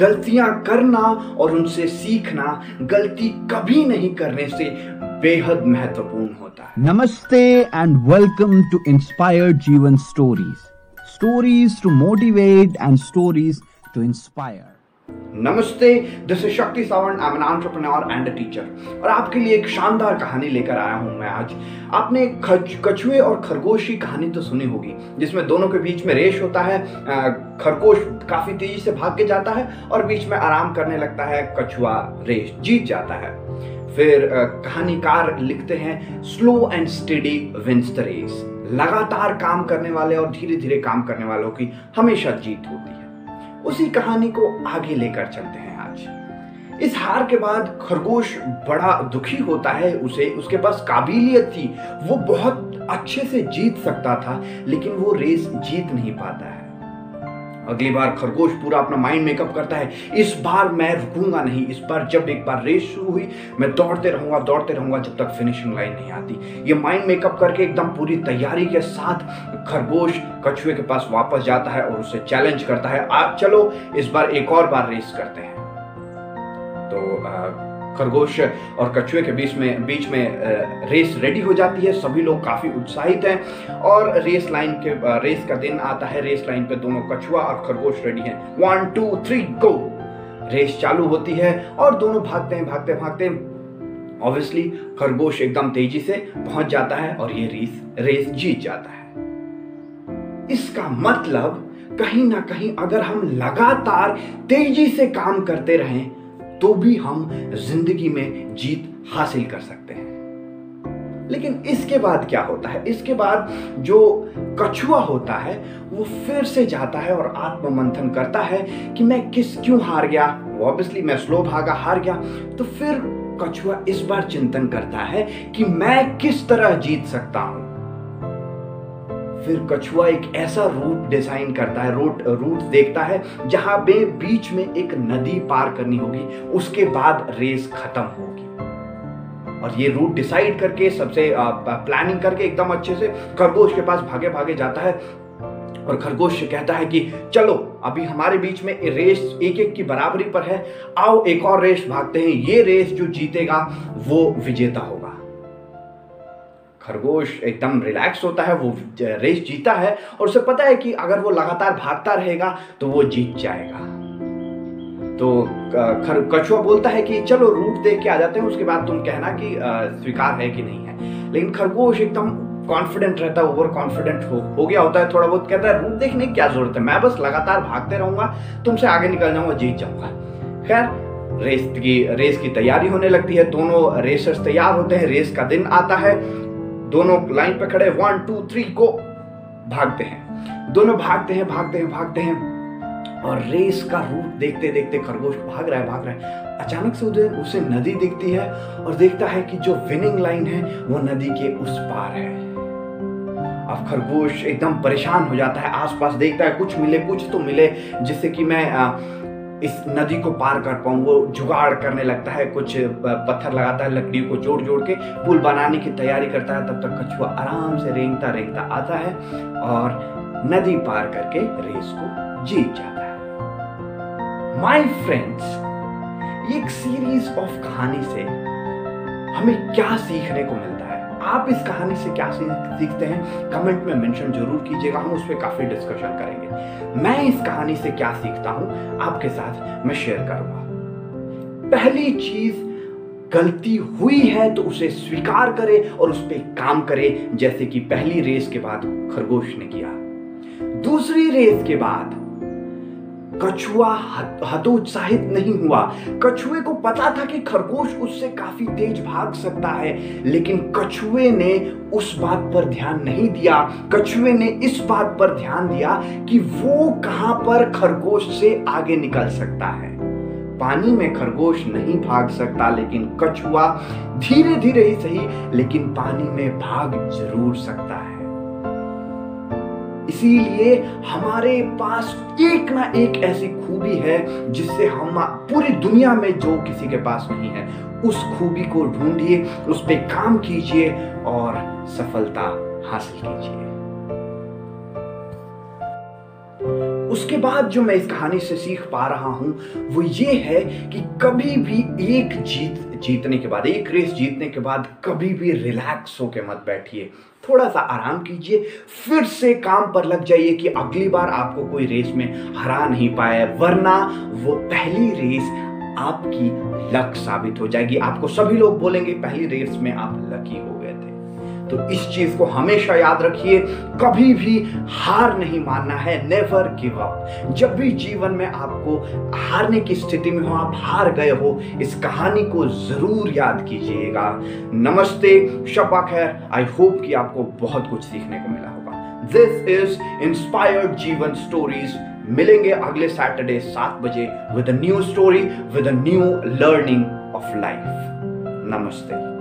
गलतियाँ करना और उनसे सीखना गलती कभी नहीं करने से बेहद महत्वपूर्ण होता है। नमस्ते and welcome to Inspire Jeevan stories stories to motivate and stories to inspire नमस्ते this is Shakti Sawant I am entrepreneur and a teacher और आपके लिए एक शानदार कहानी लेकर आया हूँ मैं आज। आपने कछुए और खरगोश की कहानी तो सुनी होगी, जिसमें दोनों के बीच में रेस होता है खरगोश काफ़ी तेज़ी से भाग के जाता है और बीच में आराम करने लगता है, कछुआ रेस जीत जाता है। फिर कहानीकार लिखते हैं slow and steady wins the race लगातार काम करने वाले और धीरे धीरे काम करने वालों की हमेशा जीत होती है। उसी कहानी को आगे लेकर चलते हैं आज। इस हार के बाद खरगोश बड़ा दुखी होता है, उसे, उसके पास काबिलियत थी। वो बहुत अच्छे से जीत सकता था, लेकिन वो रेस जीत नहीं पाता है। अगली बार खरगोश पूरा अपना माइंड मेकअप करता है। इस बार मैं रुकूँगा नहीं। इस बार जब एक बार रेस शुरू हुई मैं दौड़ते रहूँगा दौड़ते रहूँगा जब तक फिनिशिंग लाइन नहीं आती। ये माइंड मेकअप करके एकदम पूरी तैयारी के साथ खरगोश कछुए के पास वापस जाता है और उसे चैलेंज करता है। आप चलो इस बार एक और बार रेस करते हैं। तो अ, खरगोश और कछुए के बीच में बीच में रेस रेडी हो जाती है। सभी लोग काफ़ी उत्साहित हैं और रेस लाइन के रेस का दिन आता है। रेस लाइन पे दोनों कछुआ और खरगोश रेडी हैं। One two three go race चालू होती है और दोनों भागते हैं, भागते भागते ऑब्वियसली खरगोश एकदम तेज़ी से पहुँच जाता है और ये रेस रेस जीत जाता है। इसका मतलब कहीं ना कहीं अगर हम लगातार तेज़ी से काम करते रहें तो भी हम ज़िंदगी में जीत हासिल कर सकते हैं। लेकिन इसके बाद क्या होता है? इसके बाद जो कछुआ होता है, वो फिर से जाता है और आत्ममंथन करता है कि मैं किस क्यों हार गया? ऑब्वियसली मैं स्लो भागा, हार गया। तो फिर कछुआ इस बार चिंतन करता है कि मैं किस तरह जीत सकता हूँ? फिर कछुआ एक ऐसा रूट डिज़ाइन करता है, रूट रूट देखता है, जहाँ पे बीच में एक नदी पार करनी होगी, उसके बाद रेस खत्म होगी। और ये रूट डिसाइड करके, सबसे प्लानिंग करके एकदम अच्छे से खरगोश के पास भागे भागे जाता है। और खरगोश कहता है कि, चलो, अभी हमारे बीच में रेस एक एक की बराबरी पर है। आओ, एक और रेस भागते हैं। ये रेस जो जीतेगा, वो विजेता होगा। खरगोश एकदम रिलैक्स होता है वो रेस जीता है और उसे पता है कि अगर वो लगातार भागता रहेगा तो वो जीत जाएगा। तो खर कछुआ बोलता है कि चलो रूट देख के आ जाते हैं उसके बाद तुम कहना कि स्वीकार है कि नहीं है। लेकिन खरगोश एकदम कॉन्फिडेंट रहता है ओवर कॉन्फिडेंट हो, हो गया होता है थोड़ा बहुत कहता है रूट देखने की क्या ज़रूरत है? मैं बस लगातार भागते रहूँगा तुमसे आगे निकल जाऊँगा जीत जाऊँगा। खैर रेस की रेस की तैयारी होने लगती है दोनों रेसर्स तैयार होते हैं रेस का दिन आता है। दोनों लाइन पे खड़े वन टू थ्री को भागते हैं। दोनों भागते हैं भागते हैं भागते हैं और रेस का रूट देखते देखते खरगोश भाग रहा है भाग रहा है। अचानक से उधर उसे नदी दिखती है और देखता है कि जो विनिंग लाइन है वो नदी के उस पार है। अब खरगोश एकदम परेशान हो जाता है आसपास देखता है कुछ मिले कुछ तो मिले जिससे कि मैं आ, इस नदी को पार कर पाऊँ, वो जुगाड़ करने लगता है, कुछ पत्थर लगाता है, लकड़ियों को जोड़ जोड़ के, पुल बनाने की तैयारी करता है, तब तक कछुआ आराम से रेंगता रेंगता आता है और नदी पार करके रेस को जीत जाता है। माय फ्रेंड्स एक सीरीज़ ऑफ़ कहानी से हमें क्या सीखने को मिलता है? आप इस कहानी से क्या सीखते हैं? कमेंट में मेंशन ज़रूर कीजिएगा, हम उस पर काफ़ी डिस्कशन करेंगे। मैं इस कहानी से क्या सीखता हूँ? आपके साथ मैं शेयर करूँगा। पहली चीज़, गलती हुई है तो उसे स्वीकार करे और उस पर काम करे, जैसे कि पहली रेस के बाद खरगोश ने किया। दूसरी रेस के बाद कछुआ हतोत्साहित नहीं हुआ। कछुए को पता था कि खरगोश उससे काफ़ी तेज भाग सकता है, लेकिन कछुए ने उस बात पर ध्यान नहीं दिया। कछुए ने इस बात पर ध्यान दिया कि वो कहाँ पर खरगोश से आगे निकल सकता है। पानी में खरगोश नहीं भाग सकता, लेकिन कछुआ धीरे धीरे ही सही, लेकिन पानी में भाग ज़रूर सकता है। इसीलिए हमारे पास एक ना एक ऐसी खूबी है जिससे हम पूरी दुनिया में जो किसी के पास नहीं है, उस खूबी को ढूंढिए, उस पर काम कीजिए और सफलता हासिल कीजिए। उसके बाद जो मैं इस कहानी से सीख पा रहा हूँ, वो ये है कि कभी भी एक जीत, जीतने के बाद, एक रेस जीतने के बाद कभी भी रिलैक्स होके मत बैठिए। थोड़ा सा आराम कीजिए, फिर से काम पर लग जाइए कि अगली बार आपको कोई रेस में हरा नहीं पाए वरना वो पहली रेस आपकी लक साबित हो जाएगी। आपको सभी लोग बोलेंगे, पहली रेस में आप लकी हो गए। तो इस चीज़ को हमेशा याद रखिए, कभी भी हार नहीं मानना है नेवर गिव अप जब भी जीवन में आपको हारने की स्थिति में हो, आप हार गए हो, इस कहानी को ज़रूर याद कीजिएगा। नमस्ते शपा खैर। आई होप कि आपको बहुत कुछ सीखने को मिला होगा। This is inspired Jeevan stories मिलेंगे अगले सैटरडे सात बजे with new story with new learning of life नमस्ते।